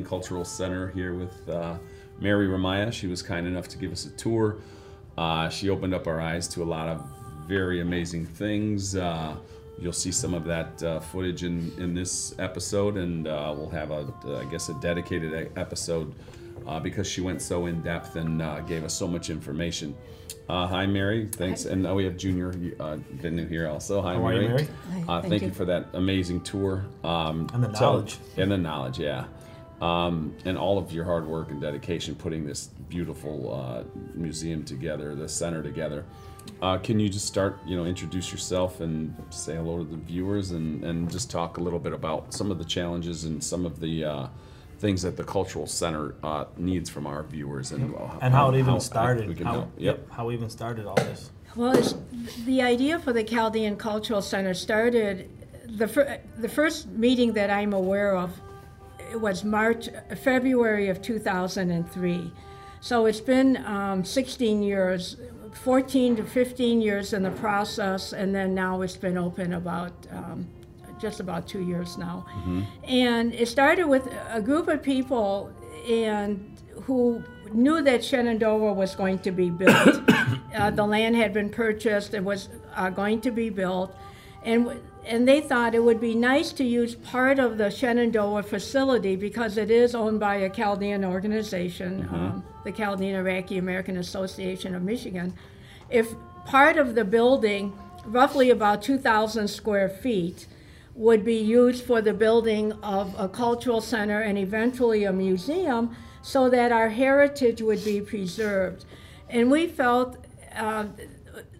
at the Chaldean Cultural Center here with uh, Mary Romaya. She was kind enough to give us a tour. Uh, she opened up our eyes to a lot of very amazing things. Uh, you'll see some of that uh, footage in, in this episode, and uh, we'll have a, I guess, a dedicated episode uh, because she went so in depth and uh, gave us so much information. Uh, hi, Mary. Thanks. And uh, we have Junior uh, Vinu here also. Hi, How are you, Mary? Uh, Hi, thank, thank you. you. for that amazing tour. Um, And the tell- knowledge. And the knowledge, yeah. Um, and all of your hard work and dedication putting this beautiful uh, museum together, the center together. Uh, can you just start, you know, introduce yourself and say hello to the viewers and, and just talk a little bit about some of the challenges and some of the uh, things that the cultural center uh, needs from our viewers and, uh, And how it even we started. can how, help. Yep. How we even started all this. Well, it's, the idea for the Chaldean Cultural Center started, the, fir- the first meeting that I'm aware of, it was March, February of 2003. So it's been um, 16 years, 14 to 15 years in the process, and then now it's been open about um, just about two years now. And it started with a group of people and who knew that Shenandoah was going to be built. uh, the land had been purchased, it was uh, going to be built. And, w- and they thought it would be nice to use part of the Shenandoah facility because it is owned by a Chaldean organization, um, the Chaldean Iraqi American Association of Michigan. If part of the building, roughly about 2,000 square feet, would be used for the building of a cultural center and eventually a museum so that our heritage would be preserved. And we felt uh,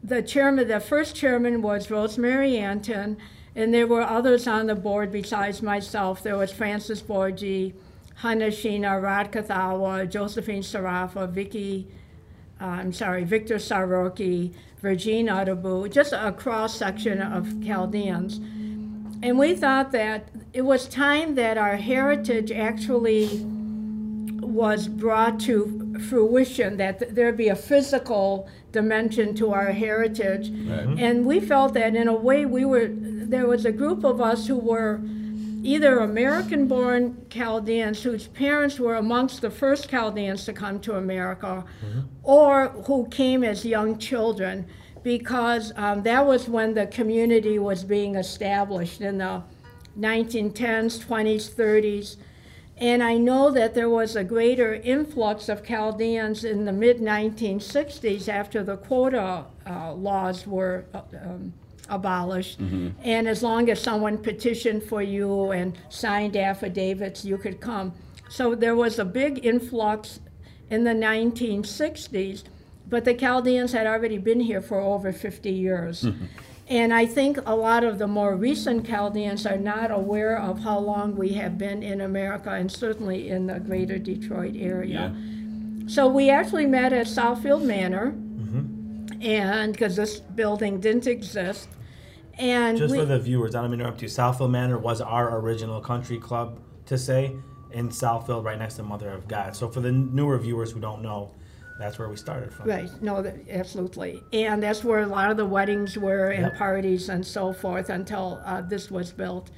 the chairman, the first chairman was Rosemary Anton, and there were others on the board besides myself. There was Francis Borgi, Hannah Sheena, Rod Kathawa, Josephine Sarafa, Vicky uh, I'm sorry, Victor Saroki, Virginia Adebu, just a cross section of Chaldeans. And we thought that it was time that our heritage actually was brought to fruition, that there'd be a physical dimension to our mm-hmm. heritage. Mm-hmm. And we felt that in a way we were, there was a group of us who were either American born Chaldeans whose parents were amongst the first Chaldeans to come to America, mm-hmm. or who came as young children, because um, that was when the community was being established in the 1910s, 20s, 30s. And I know that there was a greater influx of Chaldeans in the mid 1960s after the quota uh, laws were uh, um, abolished. And as long as someone petitioned for you and signed affidavits, you could come. So there was a big influx in the 1960s, but the Chaldeans had already been here for over 50 years. And I think a lot of the more recent Chaldeans are not aware of how long we have been in America and certainly in the greater Detroit area. Yeah. So we actually met at Southfield Manor, mm-hmm. and because this building didn't exist. And Just we, for the viewers, I don't mean to interrupt you. Southfield Manor was our original country club, to say, in Southfield, right next to Mother of God. So for the newer viewers who don't know, that's where we started from. Right, no, that- absolutely. And that's where a lot of the weddings were and Yep. parties and so forth until uh, this was built.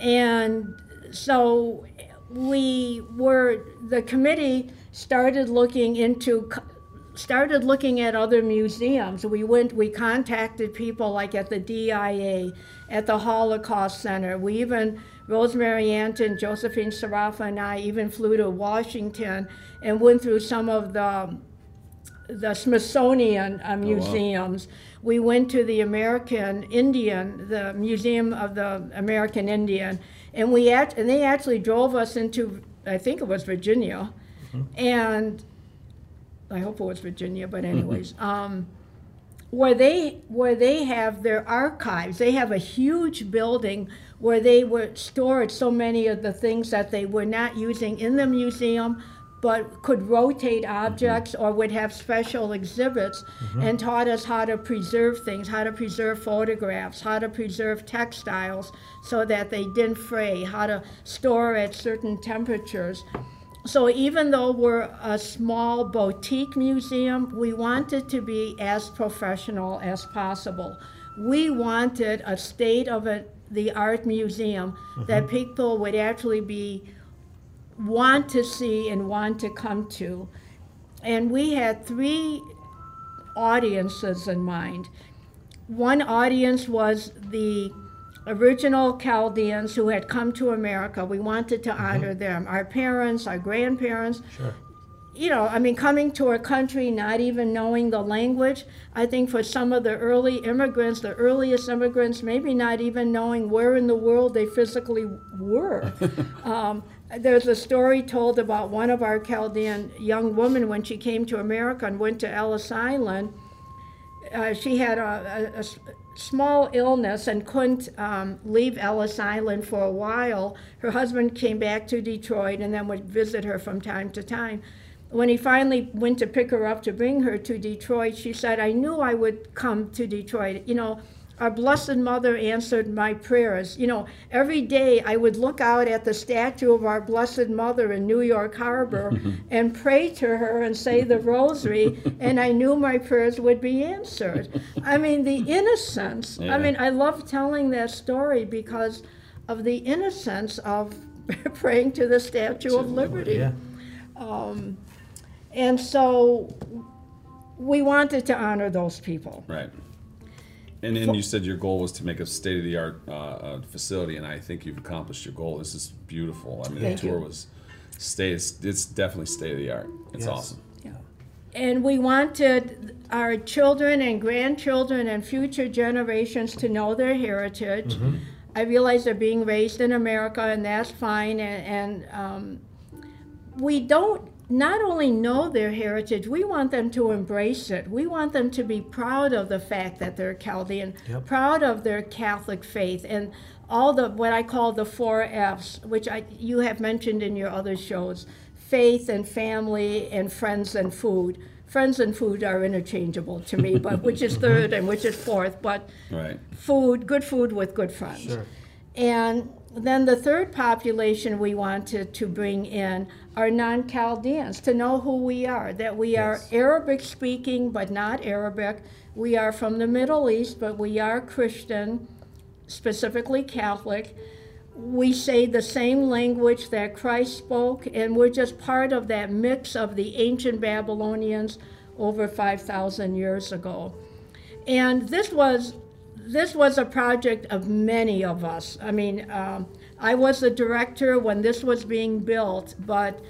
And so we were, the committee started looking into, started looking at other museums. We went, we contacted people like at the DIA, at the Holocaust Center. We even, Rosemary Anton, Josephine Sarafa, and I even flew to Washington and went through some of the the Smithsonian uh, museums. We went to the American Indian, the Museum of the American Indian, and we act, and they actually drove us into, I think it was Virginia, and I hope it was Virginia, but anyways, um, where they where they have their archives. They have a huge building where they were stored so many of the things that they were not using in the museum but could rotate objects or would have special exhibits mm-hmm. and taught us how to preserve things, how to preserve photographs, how to preserve textiles so that they didn't fray, how to store at certain temperatures. so even though we're a small boutique museum, we wanted to be as professional as possible. We wanted a state of a, the art museum that mm-hmm. people would actually be want to see and want to come to. And we had three audiences in mind. One audience was the original Chaldeans who had come to America. We wanted to honor them. Our parents, our grandparents. Sure. You know, I mean, coming to a country not even knowing the language, I think for some of the early immigrants, the earliest immigrants, maybe not even knowing where in the world they physically were. um, there's a story told about one of our Chaldean young women when she came to America and went to Ellis Island. Uh, she had a small illness and couldn't um, leave Ellis Island for a while. Her husband came back to Detroit and then would visit her from time to time. When he finally went to pick her up to bring her to Detroit, she said, I knew I would come to Detroit. You know, our Blessed Mother answered my prayers. You know, every day I would look out at the statue of our Blessed Mother in New York Harbor and pray to her and say the rosary, and I knew my prayers would be answered. I mean, the innocence. Yeah. I mean, I love telling that story because of the innocence of praying to the Statue of Liberty. Yeah. Um, and so we wanted to honor those people. Right. And then you said your goal was to make a state of the art uh, uh, facility, and I think you've accomplished your goal. This is beautiful. I mean, Thank the tour you. was state. It's, it's definitely state of the art. It's Yes. awesome. And we wanted our children and grandchildren and future generations to know their heritage. I realize they're being raised in America, and that's fine. And, and um, we don't not only know their heritage, we want them to embrace it. We want them to be proud of the fact that they're Chaldean, Yep. proud of their Catholic faith, and all the what I call the four F's, which I, you have mentioned in your other shows faith and family and friends and food. Friends and food are interchangeable to me, but which is third and which is fourth, but Right. food, good food with good friends. Sure. And then the third population we wanted to bring in are non Chaldeans to know who we are, that we are Arabic speaking but not Arabic. We are from the Middle East, but we are Christian, specifically Catholic. We say the same language that Christ spoke, and we're just part of that mix of the ancient Babylonians over 5,000 years ago. And this was this was a project of many of us. I mean, um, I was the director when this was being built, but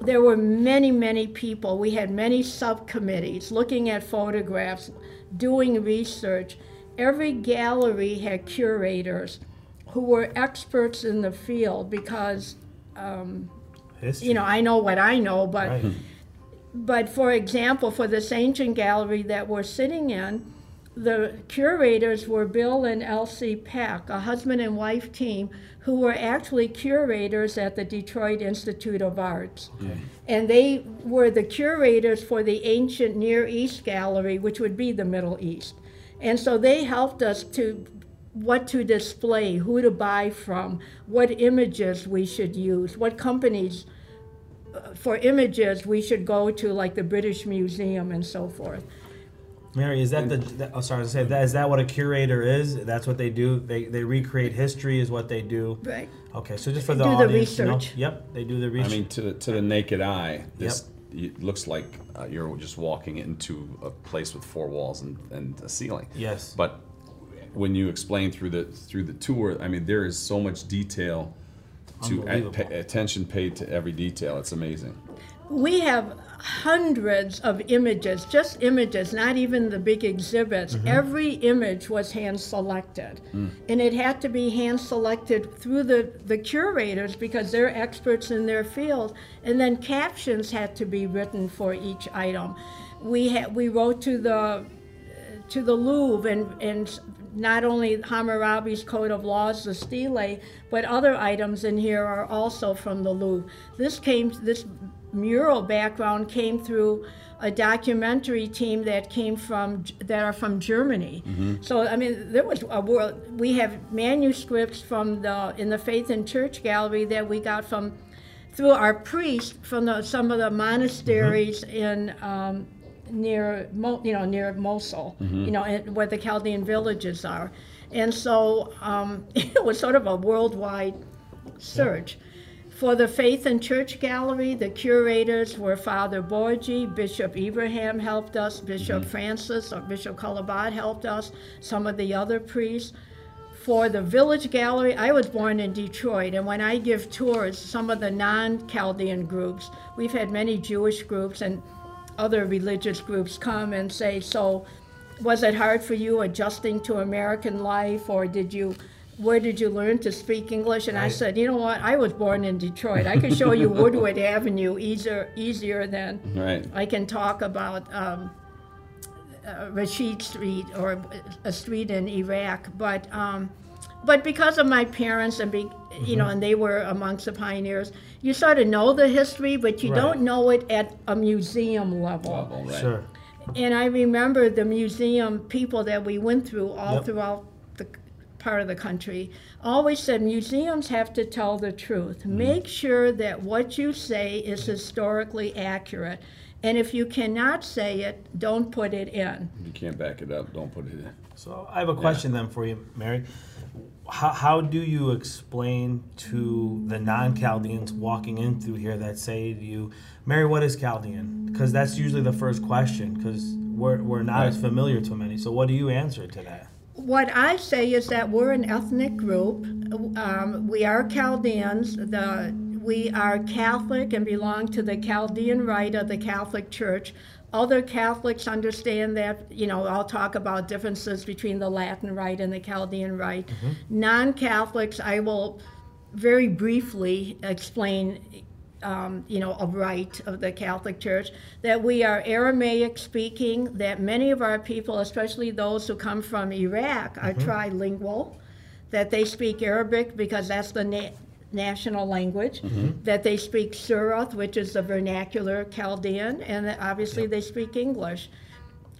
there were many, many people. We had many subcommittees looking at photographs, doing research. Every gallery had curators who were experts in the field because, History. you know, I know what I know, but Right. but for example, for this ancient gallery that we're sitting in, the curators were Bill and Elsie Peck, a husband and wife team, who were actually curators at the Detroit Institute of Arts. And they were the curators for the ancient Near East Gallery, which would be the Middle East. And so they helped us to what to display, who to buy from, what images we should use, what companies uh, for images we should go to like the British Museum and so forth. Mary, is that the? That, oh, sorry to say that. Is that what a curator is? That's what they do. They they recreate history, is what they do. Right. Okay, so just for the Do the audience, to know- research. yep, they do the research. I mean, to the, to the naked eye, this it looks like uh, you're just walking into a place with four walls and, and a ceiling. Yes. But when you explain through the through the tour, I mean, there is so much detail to a- pay, attention paid to every detail. It's amazing. We have hundreds of images, just images, not even the big exhibits. Mm-hmm. Every image was hand selected. Mm. And it had to be hand selected through the, the curators because they're experts in their field. And then captions had to be written for each item. We, had, we wrote to the to the Louvre and, and not only Hammurabi's Code of Laws, the stele, but other items in here are also from the Louvre. This came, this mural background came through a documentary team that came from, that are from Germany. So, I mean, there was a world, we have manuscripts from the, in the Faith and Church Gallery that we got from through our priests from the, some of the monasteries in um, near you know near Mosul, you know where the Chaldean villages are, and so um, it was sort of a worldwide search. For the Faith and Church Gallery, the curators were Father Borgi, Bishop Ibrahim helped us, Bishop mm-hmm. Francis or Bishop Kalabat helped us, some of the other priests. For the Village Gallery, I was born in Detroit, and when I give tours, some of the non Chaldean groups, we've had many Jewish groups and other religious groups come and say, So, was it hard for you adjusting to American life, or did you? Where did you learn to speak English? And I said, you know what? I was born in Detroit. I can show you Woodward Avenue easier, easier than Right. I can talk about um, uh, Rashid Street or a street in Iraq, but um, but because of my parents and be, you know, and they were amongst the pioneers, you sort of know the history, but you Right. don't know it at a museum level. Level, right. Sure. And I remember the museum people that we went through all Yep. throughout the c- part of the country always said museums have to tell the truth. Mm-hmm. Make sure that what you say is historically accurate. And if you cannot say it, don't put it in. You can't back it up. Don't put it in. So I have a question then for you, Mary. How, how do you explain to the non-Chaldeans walking in through here that say to you, Mary, what is Chaldean? Because that's usually the first question because we're, we're not as familiar to many. So what do you answer to that? What I say is that we're an ethnic group. Um, we are Chaldeans. The, we are Catholic and belong to the Chaldean rite of the Catholic Church. Other Catholics understand that, you know, I'll talk about differences between the Latin rite and the Chaldean rite. Non Catholics, I will very briefly explain um, you know, a rite of the Catholic Church, that we are Aramaic speaking, that many of our people, especially those who come from Iraq, are trilingual, that they speak Arabic because that's the na- national language, that they speak Surath, which is the vernacular Chaldean, and that obviously they speak English.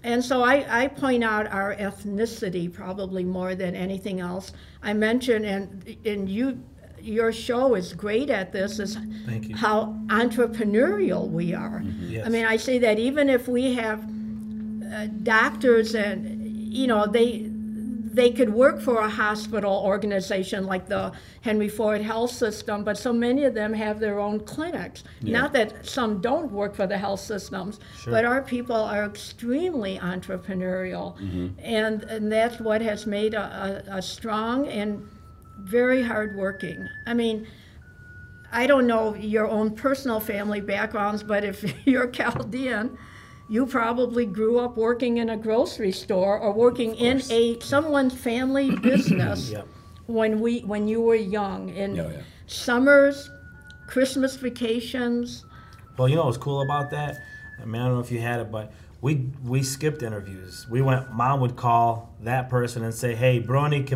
And so I, I point out our ethnicity probably more than anything else. I mentioned, and, and you, your show is great at this, is Thank you. how entrepreneurial we are. Yes. I mean, I say that even if we have uh, doctors and, you know, they, they could work for a hospital organization like the Henry Ford Health System, but so many of them have their own clinics. Yeah. Not that some don't work for the health systems, Sure. but our people are extremely entrepreneurial. And, and that's what has made a, a, a strong and very hardworking. I mean, I don't know your own personal family backgrounds, but if you're Chaldean, you probably grew up working in a grocery store or working in a someone's family business Yep. when we when you were young. In Oh, yeah. summers, Christmas vacations. Well, you know what's cool about that? I mean, I don't know if you had it, but we we skipped interviews. We went. Mom would call that person and say, "Hey, Brony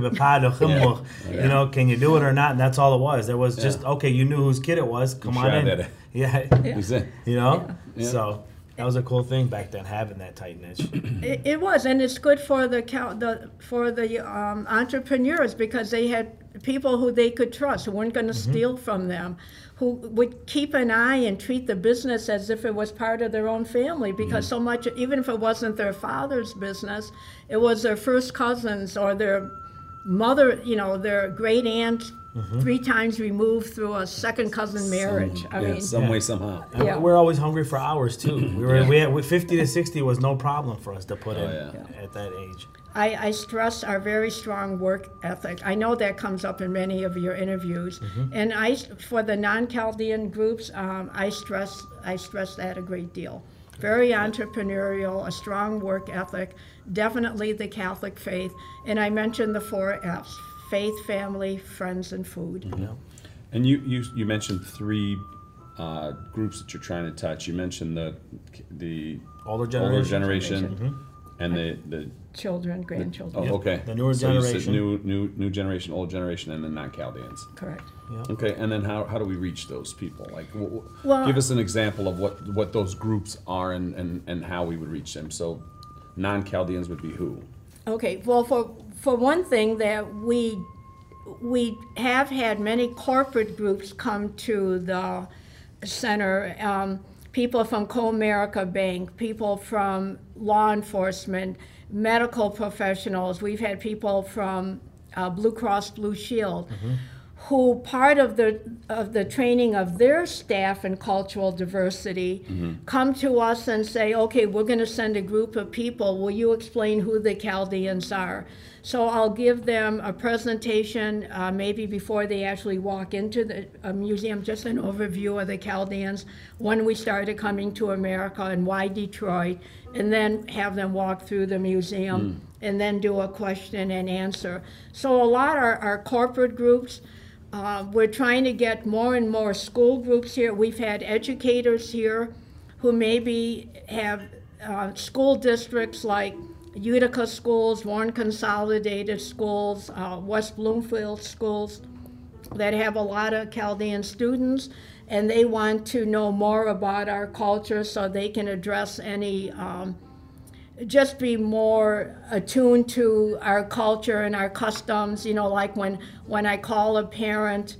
Yeah. you know, can you do it or not?" And that's all it was. There was just okay. You knew whose kid it was. Come on in. Yeah. Is? You know. Yeah. So that was a cool thing back then, having that tight niche. It, it was, and it's good for the Cal- the for the um, entrepreneurs because they had people who they could trust, who weren't going to steal from them, who would keep an eye and treat the business as if it was part of their own family. Because so much, even if it wasn't their father's business, it was their first cousins or their mother, you know, their great aunt. Mm-hmm. Three times removed through a second cousin marriage. I yeah, mean, some Yeah. way, somehow. And Yeah. We're always hungry for hours too. Mm-hmm. We were we had we, fifty to sixty was no problem for us to put oh, in Oh, yeah. at that age. I, I stress our very strong work ethic. I know that comes up in many of your interviews, mm-hmm. and I, for the non-Chaldean groups, um, I stress I stress that a great deal. Very entrepreneurial, a strong work ethic, definitely the Catholic faith, and I mentioned the four F's: faith, family, friends, and food. You know. And you, you, you mentioned three uh, groups that you're trying to touch. You mentioned the the Older older generation. generation and the, the Children, oh, grandchildren. okay. The newer so You generation. new, new, new generation, old generation, and then non-Chaldeans. Correct. Okay, and then how, how do we reach those people? Like, w- w- Well- give us an example of what, what those groups are and, and, and how we would reach them. So, non-Chaldeans would be who? Okay, well, for, for one thing, that we, we have had many corporate groups come to the Center, um, people from Comerica Bank, people from law enforcement, medical professionals. We've had people from uh, Blue Cross Blue Shield. Who part of the of the training of their staff in cultural diversity come to us and say, okay, we're going to send a group of people. Will you explain who the Chaldeans are? So I'll give them a presentation, uh, maybe before they actually walk into the uh, museum, just an overview of the Chaldeans, when we started coming to America and why Detroit, and then have them walk through the museum and then do a question and answer. So a lot are, are corporate groups. Uh, we're trying to get more and more school groups here. We've had educators here who maybe have uh, school districts like Utica schools, Warren Consolidated schools, uh, West Bloomfield schools that have a lot of Chaldean students, and they want to know more about our culture so they can address any, um, just be more attuned to our culture and our customs. You know, like when, when I call a parent,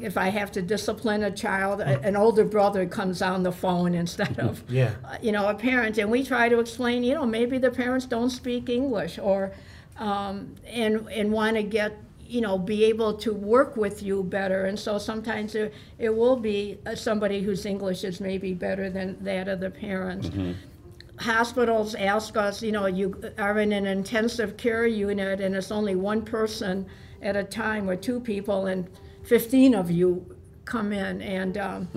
if I have to discipline a child, a- an older brother comes on the phone instead of, Yeah. uh, you know, a parent, and we try to explain, you know, maybe the parents don't speak English or, um, and, and want to get, you know, be able to work with you better. And so sometimes it, it will be uh, somebody whose English is maybe better than that of the parents. Hospitals ask us, you know, you are in an intensive care unit and it's only one person at a time or two people and 15 of you come in and um,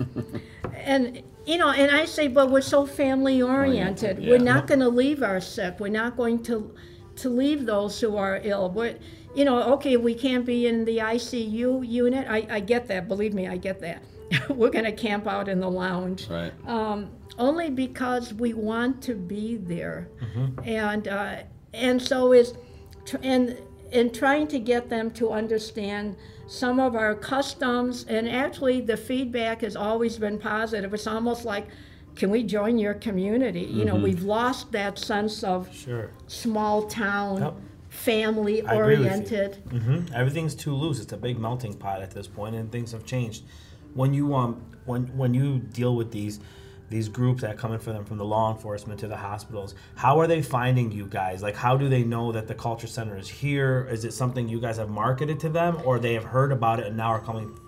and you know and i say but we're so family oriented we're not going to leave our sick. We're not going to to leave those who are ill. But you know okay we can't be in the icu unit. I, I get that. Believe me i get that. We're going to camp out in the lounge. Right. um, only because we want to be there, and uh, and so is tr- and in trying to get them to understand some of our customs, and actually the feedback has always been positive. It's almost like, can we join your community? You know, we've lost that sense of Sure. small town, Yep. family I agree with you. oriented. hmm Everything's too loose. It's a big melting pot at this point, and things have changed. When you um when when you deal with these these groups that come in for them from the law enforcement to the hospitals, how are they finding you guys? Like, how do they know that the culture center is here? Is it something you guys have marketed to them, or they have heard about it and now are coming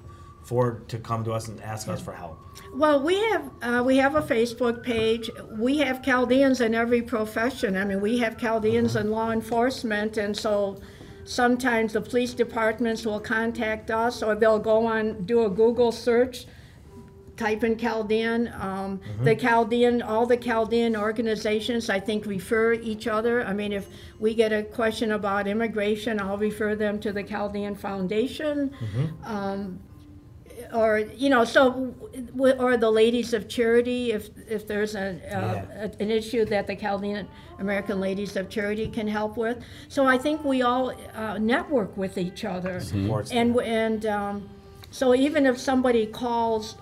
forward to come to us and ask us for help? Well, we have uh, we have a Facebook page. We have Chaldeans in every profession. I mean, we have Chaldeans in law enforcement, and so sometimes the police departments will contact us, or they'll go on do a Google search, type in Chaldean. Um, The Chaldean, all the Chaldean organizations, I think, refer each other. I mean, if we get a question about immigration, I'll refer them to the Chaldean Foundation or you know so or the ladies of charity if if there's an uh, Yeah. a- an issue that the Chaldean American Ladies of Charity can help with so I think we all uh, network with each other Supports and and um, so even if somebody calls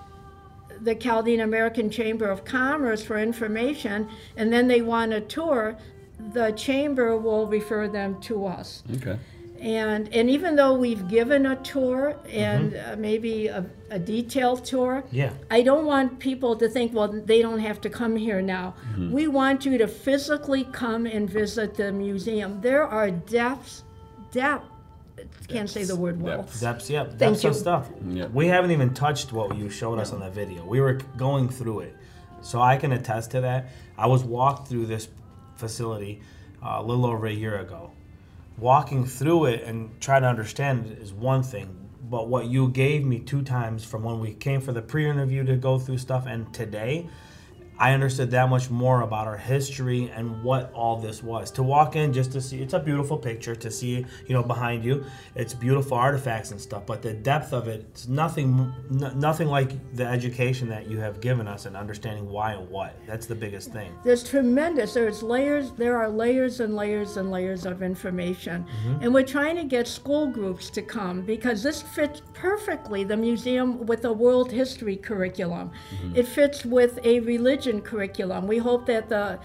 the Chaldean American Chamber of Commerce for information and then they want a tour the chamber will refer them to us Okay. and and even though we've given a tour and uh, maybe a, a detailed tour, Yeah. I don't want people to think, well, they don't have to come here now. We want you to physically come and visit the museum. There are depths, depth. Can't say the word well. Depths. Depths, yep. Thank Depths of stuff. Yep. We haven't even touched what you showed us on that video. We were going through it. So I can attest to that. I was walked through this facility uh, a little over a year ago. Walking through it and trying to understand it is one thing, but what you gave me two times from when we came for the pre interview to go through stuff and today, I understood that much more about our history and what all this was. To walk in just to see, it's a beautiful picture to see, you know, behind you. It's beautiful artifacts and stuff, but the depth of it, it's nothing, n- nothing like the education that you have given us and understanding why and what. That's the biggest thing. There's tremendous. There's layers. There are layers and layers and layers of information, Mm-hmm. and we're trying to get school groups to come because this fits perfectly the museum with a world history curriculum. Mm-hmm. It fits with a religion curriculum. We hope that the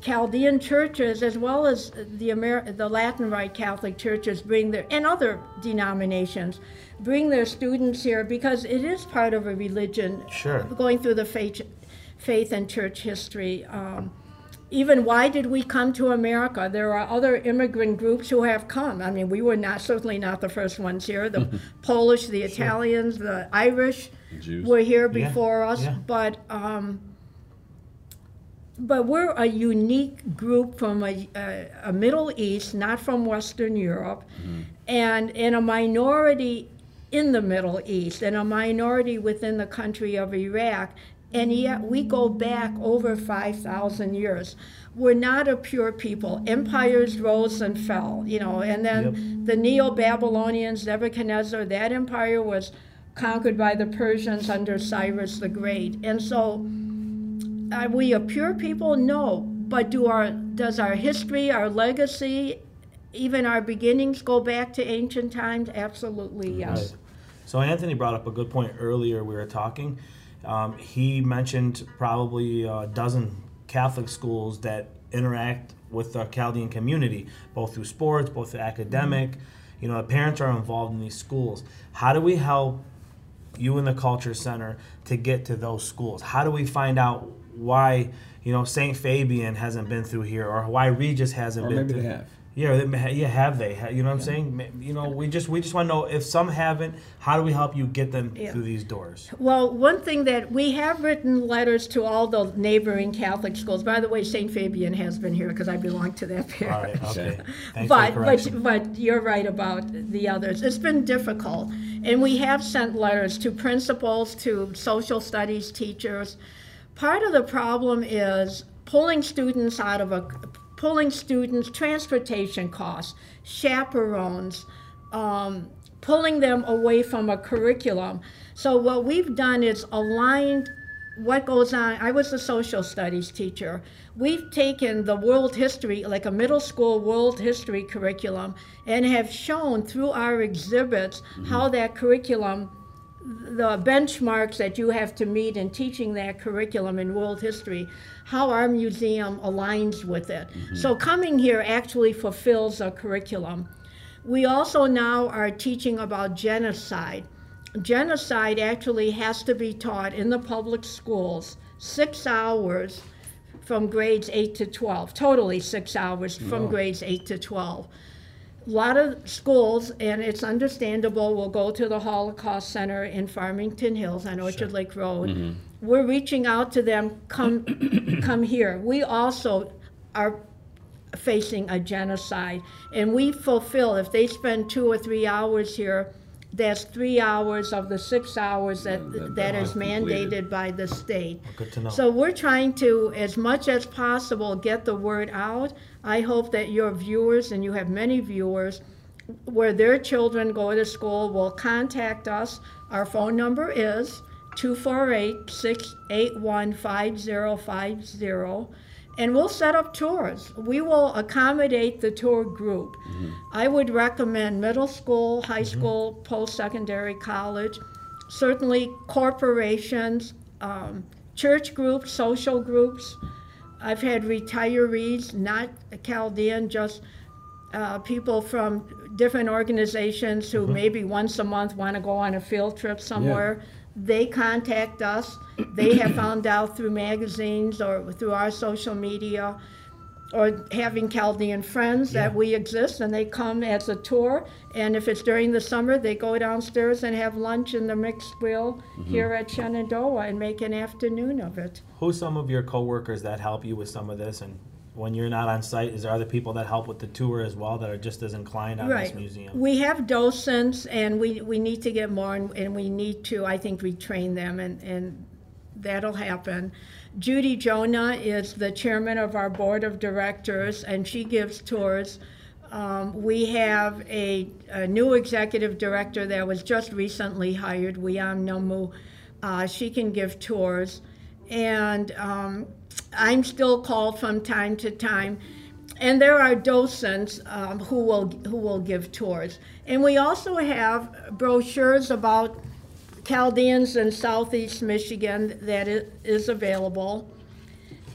Chaldean churches, as well as the the Latin Rite Catholic churches, bring their and other denominations bring their students here because it is part of a religion. Sure. Going through the faith, faith and church history. Um, even why did we come to America? There are other immigrant groups who have come. I mean, we were not certainly not the first ones here. The Polish, the Italians, the Irish Jews. were here Yeah, before us. yeah. But um, but we're a unique group from a, a, a Middle East, not from Western Europe, mm-hmm. and and a minority in the Middle East, and a minority within the country of Iraq. And yet we go back over 5,000 years. We're not a pure people. Empires rose and fell, you know, and then the Neo Babylonians, Nebuchadnezzar, that empire was conquered by the Persians under Cyrus the Great. And so are we a pure people? No. But do our does our history, our legacy, even our beginnings go back to ancient times? Absolutely, yes. Right. So Anthony brought up a good point earlier. We were talking. Um, he mentioned probably a dozen Catholic schools that interact with the Chaldean community, both through sports, both through academic. You know, the parents are involved in these schools. How do we help you in the Culture Center to get to those schools? How do we find out why you know St. Fabian hasn't been through here, or why Regis hasn't Or been? maybe through? they have. Yeah, they yeah, have they? You know what I'm saying? You know, we just we just want to know if some haven't. How do we help you get them Yeah. through these doors? Well, one thing that we have written letters to all the neighboring Catholic schools. By the way, St. Fabian has been here because I belong to that parish. All right, okay. Okay. Thanks but for the but but you're right about the others. It's been difficult, and we have sent letters to principals, to social studies teachers. Part of the problem is pulling students out of a pulling students transportation costs, chaperones, um, pulling them away from a curriculum. So what we've done is aligned what goes on. I was a social studies teacher. We've taken the world history, like a middle school world history curriculum, and have shown through our exhibits how that curriculum, the benchmarks that you have to meet in teaching that curriculum in world history, how our museum aligns with it. Mm-hmm. So coming here actually fulfills a curriculum. We also now are teaching about genocide genocide actually has to be taught in the public schools six hours from grades 8 to 12 totally six hours from grades 8 to 12 a lot of schools and it's understandable will go to the holocaust center in farmington hills on orchard lake road mm-hmm. we're reaching out to them come come here we also are facing a genocide. And we fulfill, if they spend two or three hours here, that's three hours of the six hours that, that- that that is mandated by the state. Good to know. So we're trying to, as much as possible, get the word out. I hope that your viewers, and you have many viewers, where their children go to school will contact us. Our phone number is 248 681 5050 and we'll set up tours. We will accommodate the tour group. I would recommend middle school, high school, post secondary, college, certainly corporations, um, church groups, social groups. I've had retirees, not Chaldean, just uh, people from different organizations who maybe once a month want to go on a field trip somewhere. They contact us. They have found out through magazines or through our social media or having Chaldean friends that we exist and they come as a tour. And if it's during the summer, they go downstairs and have lunch in the mixed grill mm-hmm. here at Shenandoah and make an afternoon of it. Who's some of your coworkers that help you with some of this? And when you're not on site, is there other people that help with the tour as well that are just as inclined on this museum? We have docents, and we, we need to get more, and, and we need to, I think, retrain them, and, and that'll happen. Judy Jonah is the chairman of our board of directors, and she gives tours. Um, we have a, a new executive director that was just recently hired, Weam Namou. Uh, she can give tours. And um, I'm still called from time to time. And there are docents um, who will who will give tours, and we also have brochures about Chaldeans in Southeast Michigan that i- available.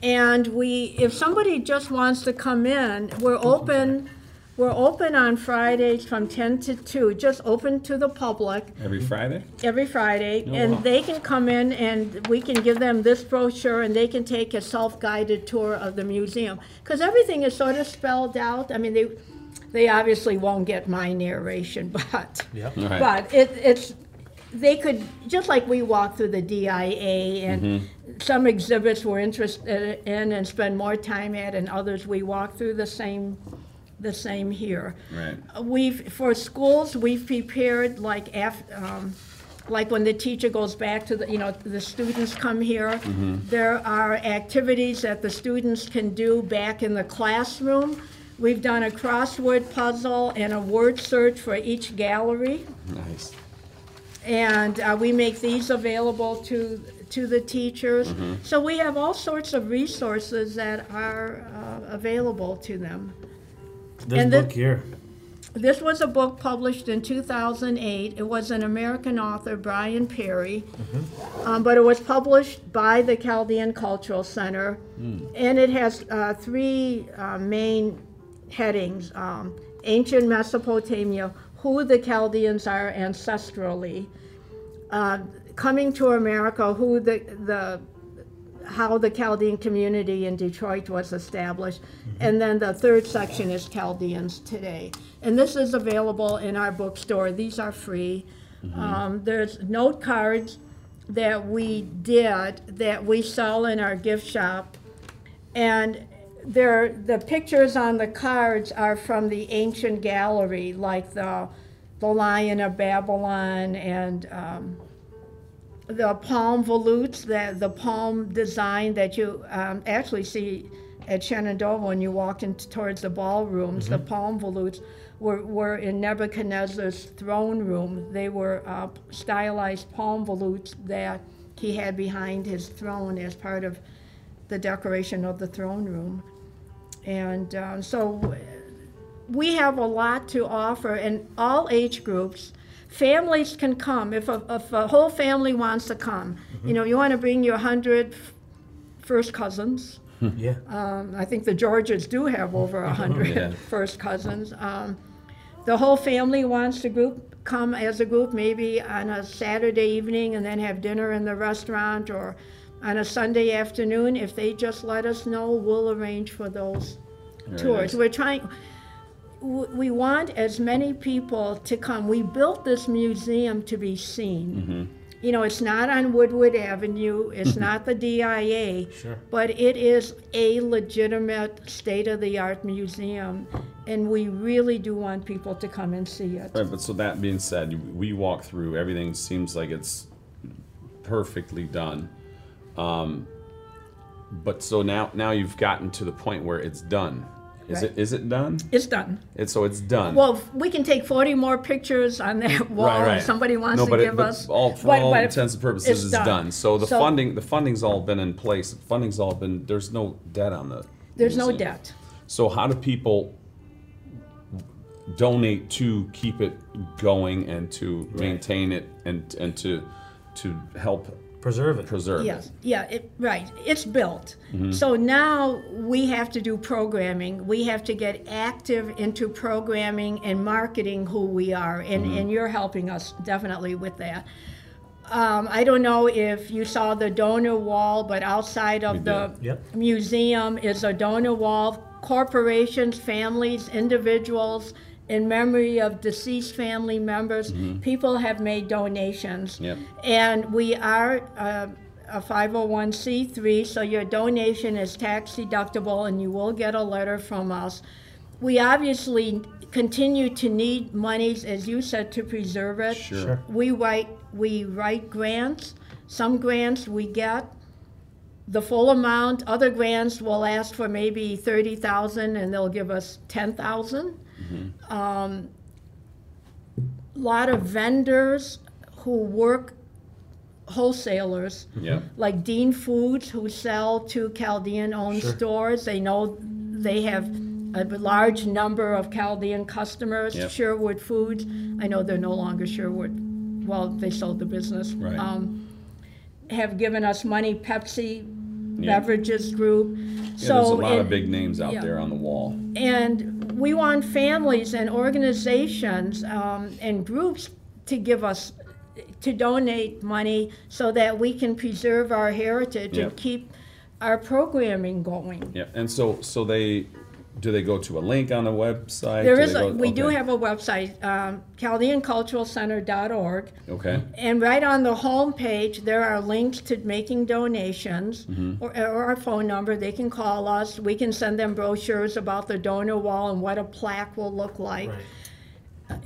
And we, if somebody just wants to come in, we're open, we're open on Fridays from ten to two, just open to the public Every Friday? every Friday. Oh, wow. And they can come in and we can give them this brochure and they can take a self-guided tour of the museum. Because everything is sort of spelled out. I mean, they, they obviously won't get my narration, but. Yep. All right. But it, it's, they could, just like we walk through the DIA and Mm-hmm. some exhibits we're interested in and spend more time at and others we walk through the same, the same here. Right. We've, for schools, we've prepared like after. um, like when the teacher goes back to the, you know, the students come here. There are activities that the students can do back in the classroom. We've done a crossword puzzle and a word search for each gallery. Nice. And uh, we make these available to, to the teachers. So we have all sorts of resources that are uh, available to them. This And the- book here. This was a book published in 2008. It was an American author, Brian Perry, um, but it was published by the Chaldean Cultural Center, and it has uh, three uh, main headings: um, ancient Mesopotamia, who the Chaldeans are ancestrally, uh, coming to America, who the the how the Chaldean community in Detroit was established. And then the third section is Chaldeans today. And this is available in our bookstore. These are free. Um, there's note cards that we did that we sell in our gift shop. And there, the pictures on the cards are from the ancient gallery, like the, the Lion of Babylon and um, the palm volutes, the, the palm design that you um, actually see at Shenandoah when you walk in towards the ballrooms, the palm volutes were, were in Nebuchadnezzar's throne room. They were uh, stylized palm volutes that he had behind his throne as part of the decoration of the throne room. And um, so we have a lot to offer, in all age groups. Families can come if a, if a whole family wants to come. You know, you want to bring your hundred first cousins. Yeah. Um, I think the Georges do have over a hundred Yeah. first cousins. Um, the whole family wants to group come as a group, maybe on a Saturday evening, and then have dinner in the restaurant, or on a Sunday afternoon. If they just let us know, we'll arrange for those Very tours. nice. We're trying. We want as many people to come. We built this museum to be seen. Mm-hmm. You know, it's not on Woodward Avenue. It's not the DIA. Sure. But it is a legitimate state-of-the-art museum, and we really do want people to come and see it. Right, but so that being said, we walk through, everything seems like it's perfectly done. Um, but so now, now you've gotten to the point where it's done. Is Right. it, is it done? It's done. It's, so it's done. Well, we can take 40 more pictures on that wall Right, right. if somebody wants no, to but it- give but us. all, for but- all but intents and purposes, it's it's done. done. So the So- funding, the funding's all been in place. The funding's all been. There's no debt on the. There's no debt. So how do people donate to keep it going and to maintain it and and to to help Preserve it. preserve Yes, it? yeah, it, right. It's built. Mm-hmm. So now we have to do programming. We have to get active into programming and marketing who we are, and, Mm-hmm. and you're helping us definitely with that. Um, I don't know if you saw the donor wall, but outside of We the. Yep. museum is a donor wall. Corporations, families, individuals, in memory of deceased family members, people have made donations. Yep. And we are uh, a 501c3, so your donation is tax deductible and you will get a letter from us. We obviously continue to need monies, as you said, to preserve it. Sure. Sure. We write, we write grants. Some grants we get the full amount. Other grants will ask for maybe 30,000 and they'll give us 10,000. Um, lot of vendors who work wholesalers Yeah. like Dean Foods, who sell to Chaldean-owned Sure. stores. They know they have a large number of Chaldean customers. Yep. Sherwood Foods, I know they're no longer Sherwood. Well, they sold the business. Right. Um, have given us money. Pepsi Yeah. Beverages Group. Yeah, so there's a lot it- of big names out yeah. there on the wall. and we want families and organizations um, and groups to give us to donate money so that we can preserve our heritage and keep our programming going. Yeah, and so so they do they go to a link on the website? There Do is a, go- we do have a website, um, ChaldeanCulturalCenter.org. Okay. And right on the home page, there are links to making donations Mm-hmm. or, or our phone number. They can call us. We can send them brochures about the donor wall and what a plaque will look like. Right.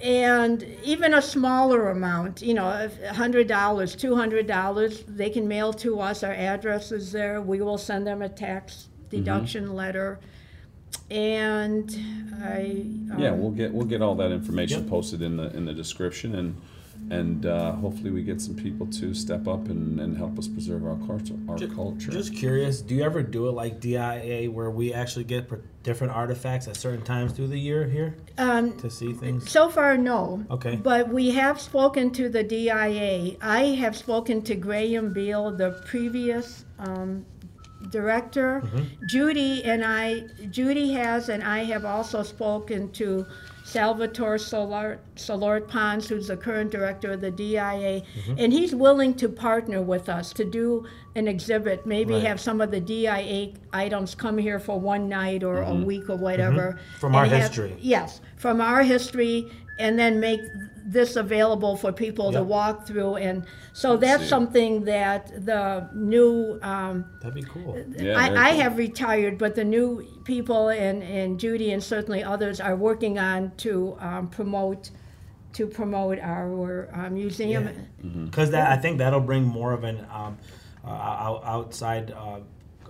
And even a smaller amount, you know, if $100, $200, they can mail to us. Our address is there. We will send them a tax deduction letter. And I. um, Yeah, we'll get we'll get all that information Yep. posted in the in the description and and uh, hopefully we get some people to step up and, and help us preserve our culture our culture. Just curious, do you ever do it like DIA where we actually get different artifacts at certain times through the year here Um, to see things? So far, no. Okay. But we have spoken to the DIA. I have spoken to Graham Beal, the previous um, director. Mm-hmm. Judy and I, Judy has, and I have also spoken to Salvatore Salort-Pons, who's the current director of the DIA, mm-hmm. and he's willing to partner with us to do an exhibit. Maybe Right. have some of the DIA items come here for one night or a mm-hmm. week or whatever. From our have- history. Yes, from our history, and then make this available for people to Yep. walk through. And so that's see. something that the new, um, That'd be cool. Yeah, very I, I cool. have retired, but the new people and, and Judy and certainly others are working on to um, promote to promote our uh, museum. Mm-hmm. Because that I think that'll bring more of an um, uh, out- outside uh,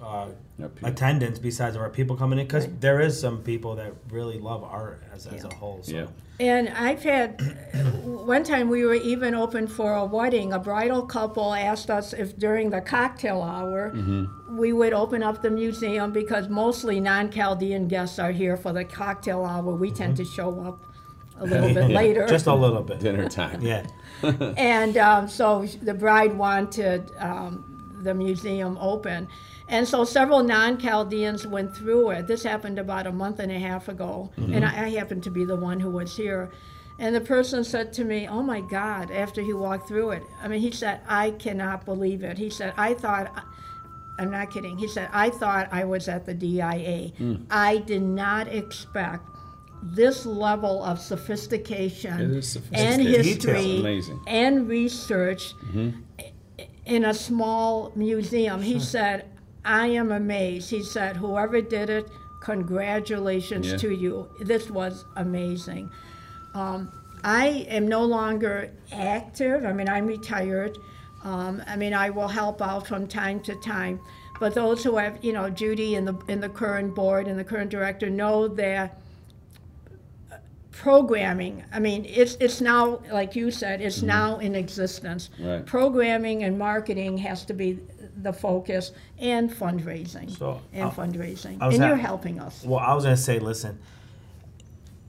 uh, Yeah, attendance besides our people coming in. Because there is some people that really love art as, as a whole. So. Yeah. And I've had, one time we were even open for a wedding. A bridal couple asked us if during the cocktail hour we would open up the museum because mostly non Chaldean guests are here for the cocktail hour. We tend to show up a little bit later. Just a little bit. Dinner time. Yeah. And um, so the bride wanted um, the museum open. And so several non Chaldeans went through it. This happened about a month and a half ago. And I, I happened to be the one who was here. And the person said to me, Oh my God, after he walked through it, I mean, he said, I cannot believe it. He said, I thought. I'm not kidding. He said, I thought I was at the DIA. I did not expect this level of sophistication and history and research Mm-hmm. In a small museum. He said, I am amazed. He said, whoever did it, congratulations Yeah. to you. This was amazing. Um, I am no longer active. I mean, I'm retired. Um, I mean, I will help out from time to time. But those who have, you know, Judy and the and the current board and the current director know that programming. I mean, it's it's now like you said, it's mm-hmm. now in existence. Right. Programming and marketing has to be the focus, and fundraising, So, and I- fundraising, I and at- you're helping us. Well, I was gonna say, listen,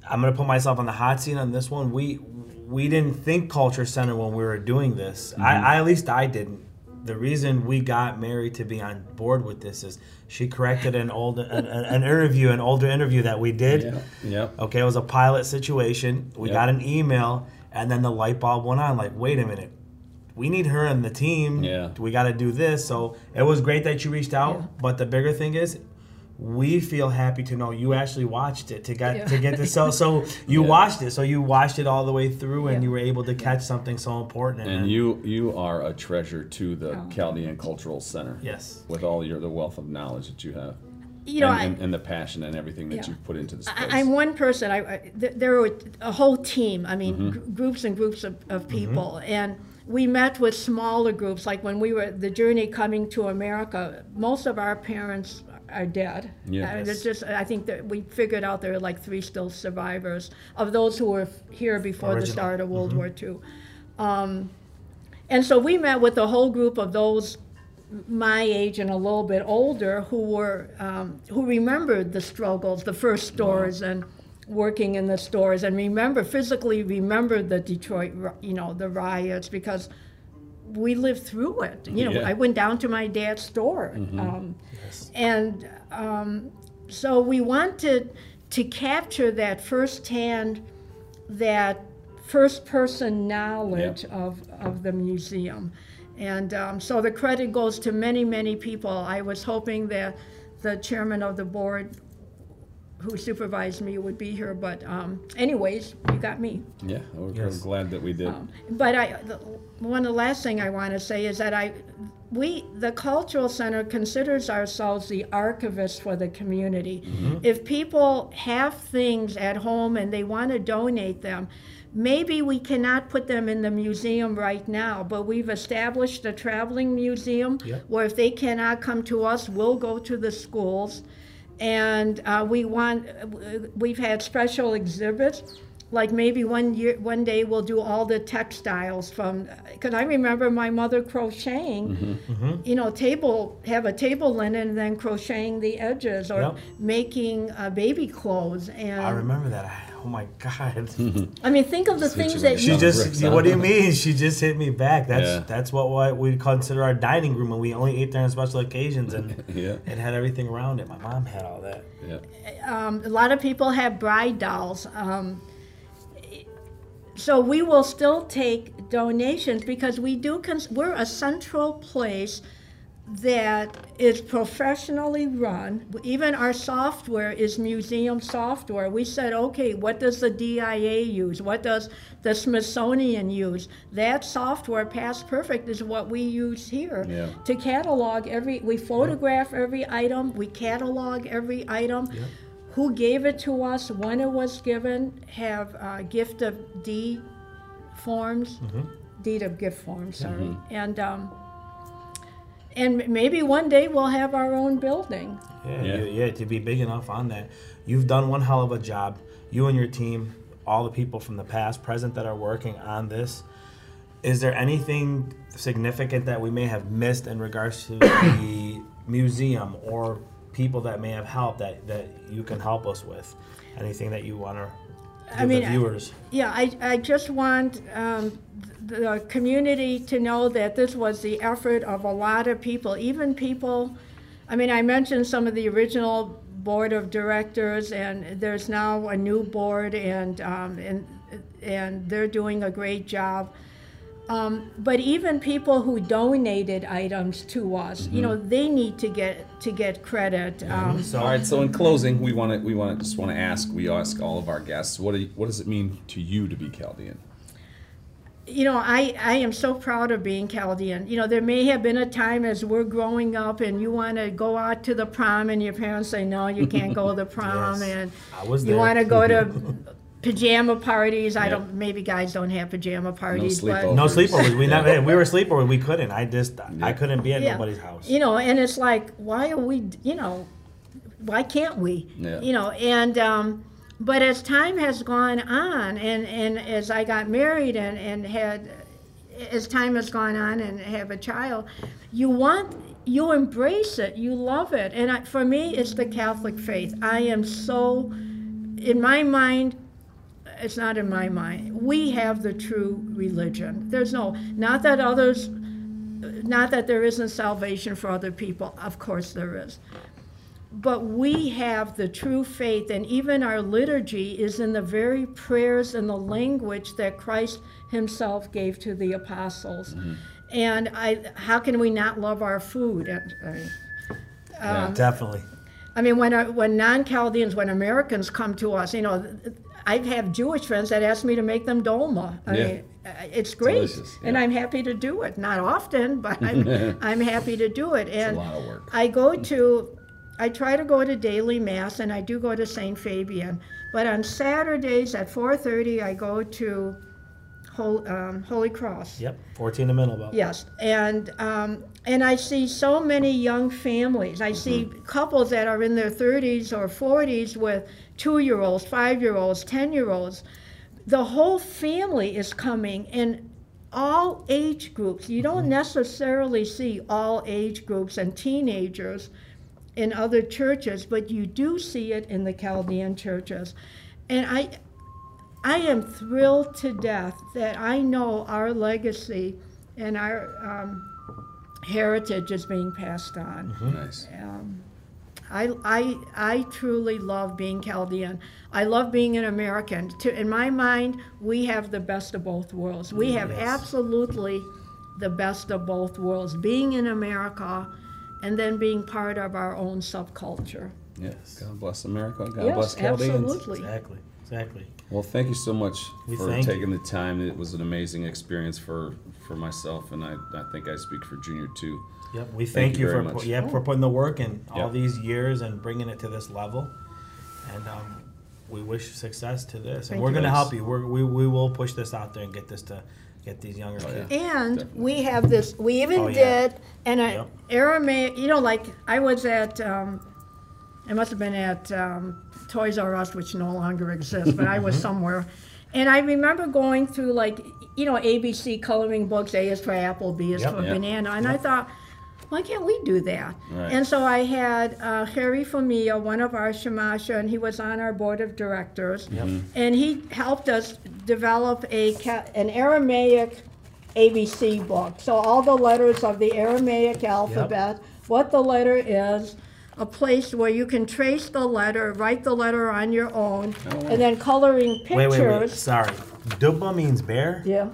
I'm gonna put myself on the hot seat on this one. We we didn't think culture center when we were doing this. Mm-hmm. I, I at least I didn't. The reason we got Mary to be on board with this is she corrected an old an, an, an interview, an older interview that we did. Yeah. Yeah. Okay, it was a pilot situation. We Yep. got an email, and then the light bulb went on. Like, wait a minute, we need her in the team. Yeah. we got to do this. So it was great that you reached out. Yeah. But the bigger thing is, we feel happy to know you actually watched it to get Yeah. to get this. So so you Yeah. watched it. So you watched it all the way through, and Yeah. you were able to catch something so important. And you you are a treasure to the Oh. Chaldean Cultural Center. yes, With all your the wealth of knowledge that you have. You know, and, I- and, and the passion and everything that Yeah. you've put into the space. I, I'm one person. I, I there were a whole team. I mean, mm-hmm. gr- groups and groups of, of mm-hmm. people, and we met with smaller groups. Like when we were the journey coming to America, most of our parents are dead. Yes. Uh, there's just I think that we figured out there are like three still survivors of those who were here before the start of World War II. Um, and so we met with a whole group of those my age and a little bit older who were um, who remembered the struggles, the first stores, and working in the stores, and remember physically remember the Detroit, you know, the riots because we lived through it. You know, Yeah. I went down to my dad's store, um, and um, so we wanted to capture that firsthand, that first person knowledge of, of the museum. And um, so the credit goes to many, many people. I was hoping that the chairman of the board who supervised me would be here, but um, anyways, you got me. Yeah, we're Yes. glad that we did. But I, the, one of the last thing I want to say is that I, we, the cultural center considers ourselves the archivist for the community. If people have things at home and they want to donate them, maybe we cannot put them in the museum right now, but we've established a traveling museum Yep. where if they cannot come to us, we'll go to the schools. And uh, we want, we've had special exhibits. Like maybe one year, one day we'll do all the textiles from, because I remember my mother crocheting, you know, table, have a table linen and then crocheting the edges or Yep. making uh, baby clothes. And I remember that. I- Oh my God. I mean, think of the things that She you, just, bricks, what do you mean? She just hit me back. That's Yeah. that's what, what we consider our dining room, and we only ate there on special occasions, and Yeah. it had everything around it. My mom had all that. Yeah. um, a lot of people have bride dolls. Um, so we will still take donations because we do. Cons- we're a central place that is professionally run. Even our software is museum software. We said, okay, what does the DIA use? What does the Smithsonian use? That software, Past Perfect, is what we use here Yeah. to catalog every. We photograph every item. We catalog every item. Who gave it to us? When it was given? Have uh, gift of deed forms, deed of gift forms. Sorry, and. Um, and maybe one day we'll have our own building. Yeah, Yeah. yeah. yeah, to be big enough on that. You've done one hell of a job. You and your team, all the people from the past, present that are working on this. Is there anything significant that we may have missed in regards to the museum or people that may have helped that, that you can help us with? Anything that you want to give I mean, the viewers? Yeah, I, I just want um, the community to know that this was the effort of a lot of people, even people. I mean, I mentioned some of the original board of directors, and there's now a new board, and um, and and they're doing a great job. Um, but even people who donated items to us, you know, they need to get to get credit. Um, So, All right. So in closing, we want to we want to just want to ask. We ask all of our guests. What do you, what does it mean to you to be Chaldean? you know, I, I am so proud of being Chaldean. You know, there may have been a time as we're growing up and you want to go out to the prom and your parents say, no, you can't go to the prom. Yes, and I was you want to go to pajama parties. I don't, maybe guys don't have pajama parties. but, sleepovers. no sleepovers. We never. We were sleepovers. We couldn't. I just. I couldn't be at Yeah. nobody's house. You know, and it's like, why are we, you know, why can't we? Yeah. You know, and um, but as time has gone on, and and as I got married and and had, as time has gone on and have a child, you want. You embrace it, you love it, and I, for me, it's the Catholic faith. I am so, in my mind, it's not in my mind. We have the true religion. There's no, not that others, not that there isn't salvation for other people. Of course there is. But we have the true faith, and even our liturgy is in the very prayers and the language that Christ Himself gave to the apostles. And I, how can we not love our food? And, uh, Yeah. Definitely. I mean, when, uh, when non-Chaldeans, when Americans come to us, you know, I have Jewish friends that ask me to make them dolma. I Yeah. mean, uh, it's great, delicious, and. I'm happy to do it. Not often, but I'm, I'm happy to do it. It's a And lot of work. I go to, I try to go to daily mass, and I do go to St. Fabian. But on Saturdays at 4:30, I go to Hol- um, Holy Cross. Yep. Fourteen in the middle. About. Yes, and um, and I see so many young families. I see couples that are in their 30s or 40s with two-year-olds, five-year-olds, ten-year-olds. The whole family is coming, and all age groups. You don't mm-hmm. necessarily see all age groups and teenagers in other churches, but you do see it in the Chaldean churches, and I. I am thrilled to death that I know our legacy and our um, heritage is being passed on. Mm-hmm. Nice. Um, I, I, I truly love being Chaldean. I love being an American. To, in my mind, we have the best of both worlds. We have absolutely the best of both worlds. Being in America and then being part of our own subculture. Yes. God bless America. God yes, bless Chaldeans. absolutely. Exactly. Exactly. Well, thank you so much We for thank taking the time. It was an amazing experience for, for myself, and I, I think I speak for Junior too. Yep. We Thank thank, you you, for much. pu- yeah for putting the work in all Yep. these years and bringing it to this level, and um, we wish success to this. Thank and we're going to help you. We're, we we will push this out there and get this to get these younger Oh, kids. And we have this, we even Oh, yeah. did an uh, Yep. Aramaic, you know, like I was at, um, I must have been at um, Toys R Us, which no longer exists, but I was Mm-hmm. somewhere. And I remember going through like, you know, ABC coloring books, A is for apple, B is Yep. for Yep. banana. And I thought, why can't we do that? Right. And so I had uh, Harry Famia, one of our Shamasha, and he was on our board of directors. And he helped us develop a ca- an Aramaic ABC book. So all the letters of the Aramaic alphabet, what the letter is, a place where you can trace the letter, write the letter on your own, and then coloring pictures. Wait, wait, wait. Sorry. Dubba means bear. Yeah.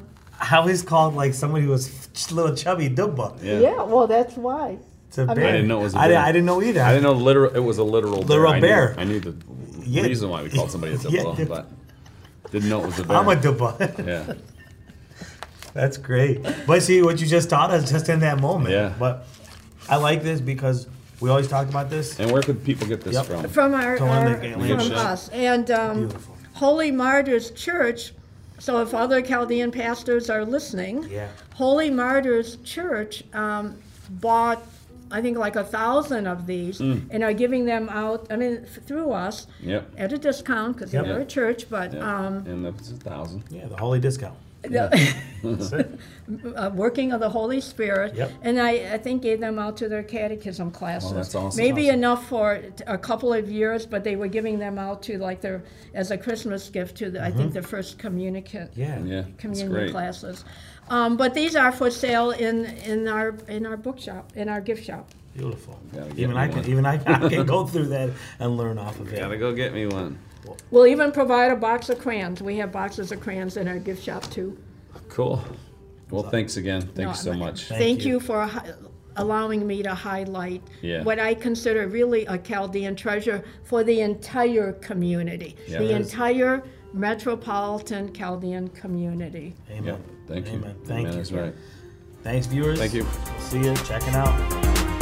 How is called like somebody who was f- little chubby Dubba? Yeah. Yeah, well, that's why. It's a bear. mean- I didn't know it was a I, di- bear. I didn't know either. I didn't know literal. It was a literal Literal bear. bear. I knew, I knew the Yeah. reason why we called somebody a Yeah. But didn't know it was a bear. I'm a Dubba. yeah. That's great. But see, what you just taught us just in that moment. Yeah. But I like this because we always talk about this. And where could people get this Yep. from? From our, From our the- from us. And um, Holy Martyrs Church, so if other Chaldean pastors are listening, Yeah. Holy Martyrs Church um, bought, I think, like a thousand of these and are giving them out, I mean, through us Yep. at a discount because Yep. they're a church, but Yeah. um, and that's a thousand. Yeah, the holy discount. That's uh, working of the Holy Spirit. Yep. And I, I think gave them out to their catechism classes. that's awesome. Maybe Awesome. enough for a couple of years, but they were giving them out to like their, as a Christmas gift to, the, I think, the first communicant. Yeah. Yeah. That's Communion great. classes. Um, but these are for sale in, in our, in our bookshop, in our gift shop. Beautiful. Gotta get Even I can even I, I can go through that and learn off of it. Gotta go get me one. We'll even provide a box of crayons. We have boxes of crayons in our gift shop too. Cool. Well, thanks again. Thank No, you so I- much. Thank Thank you. you for hi- allowing me to highlight Yeah. what I consider really a Chaldean treasure for the entire community, Yeah. the It is. entire metropolitan Chaldean community. Amen. Yep. Thank you. Amen. Thank Amen you. is right. Thanks, viewers. Thank you. See you. Checking out.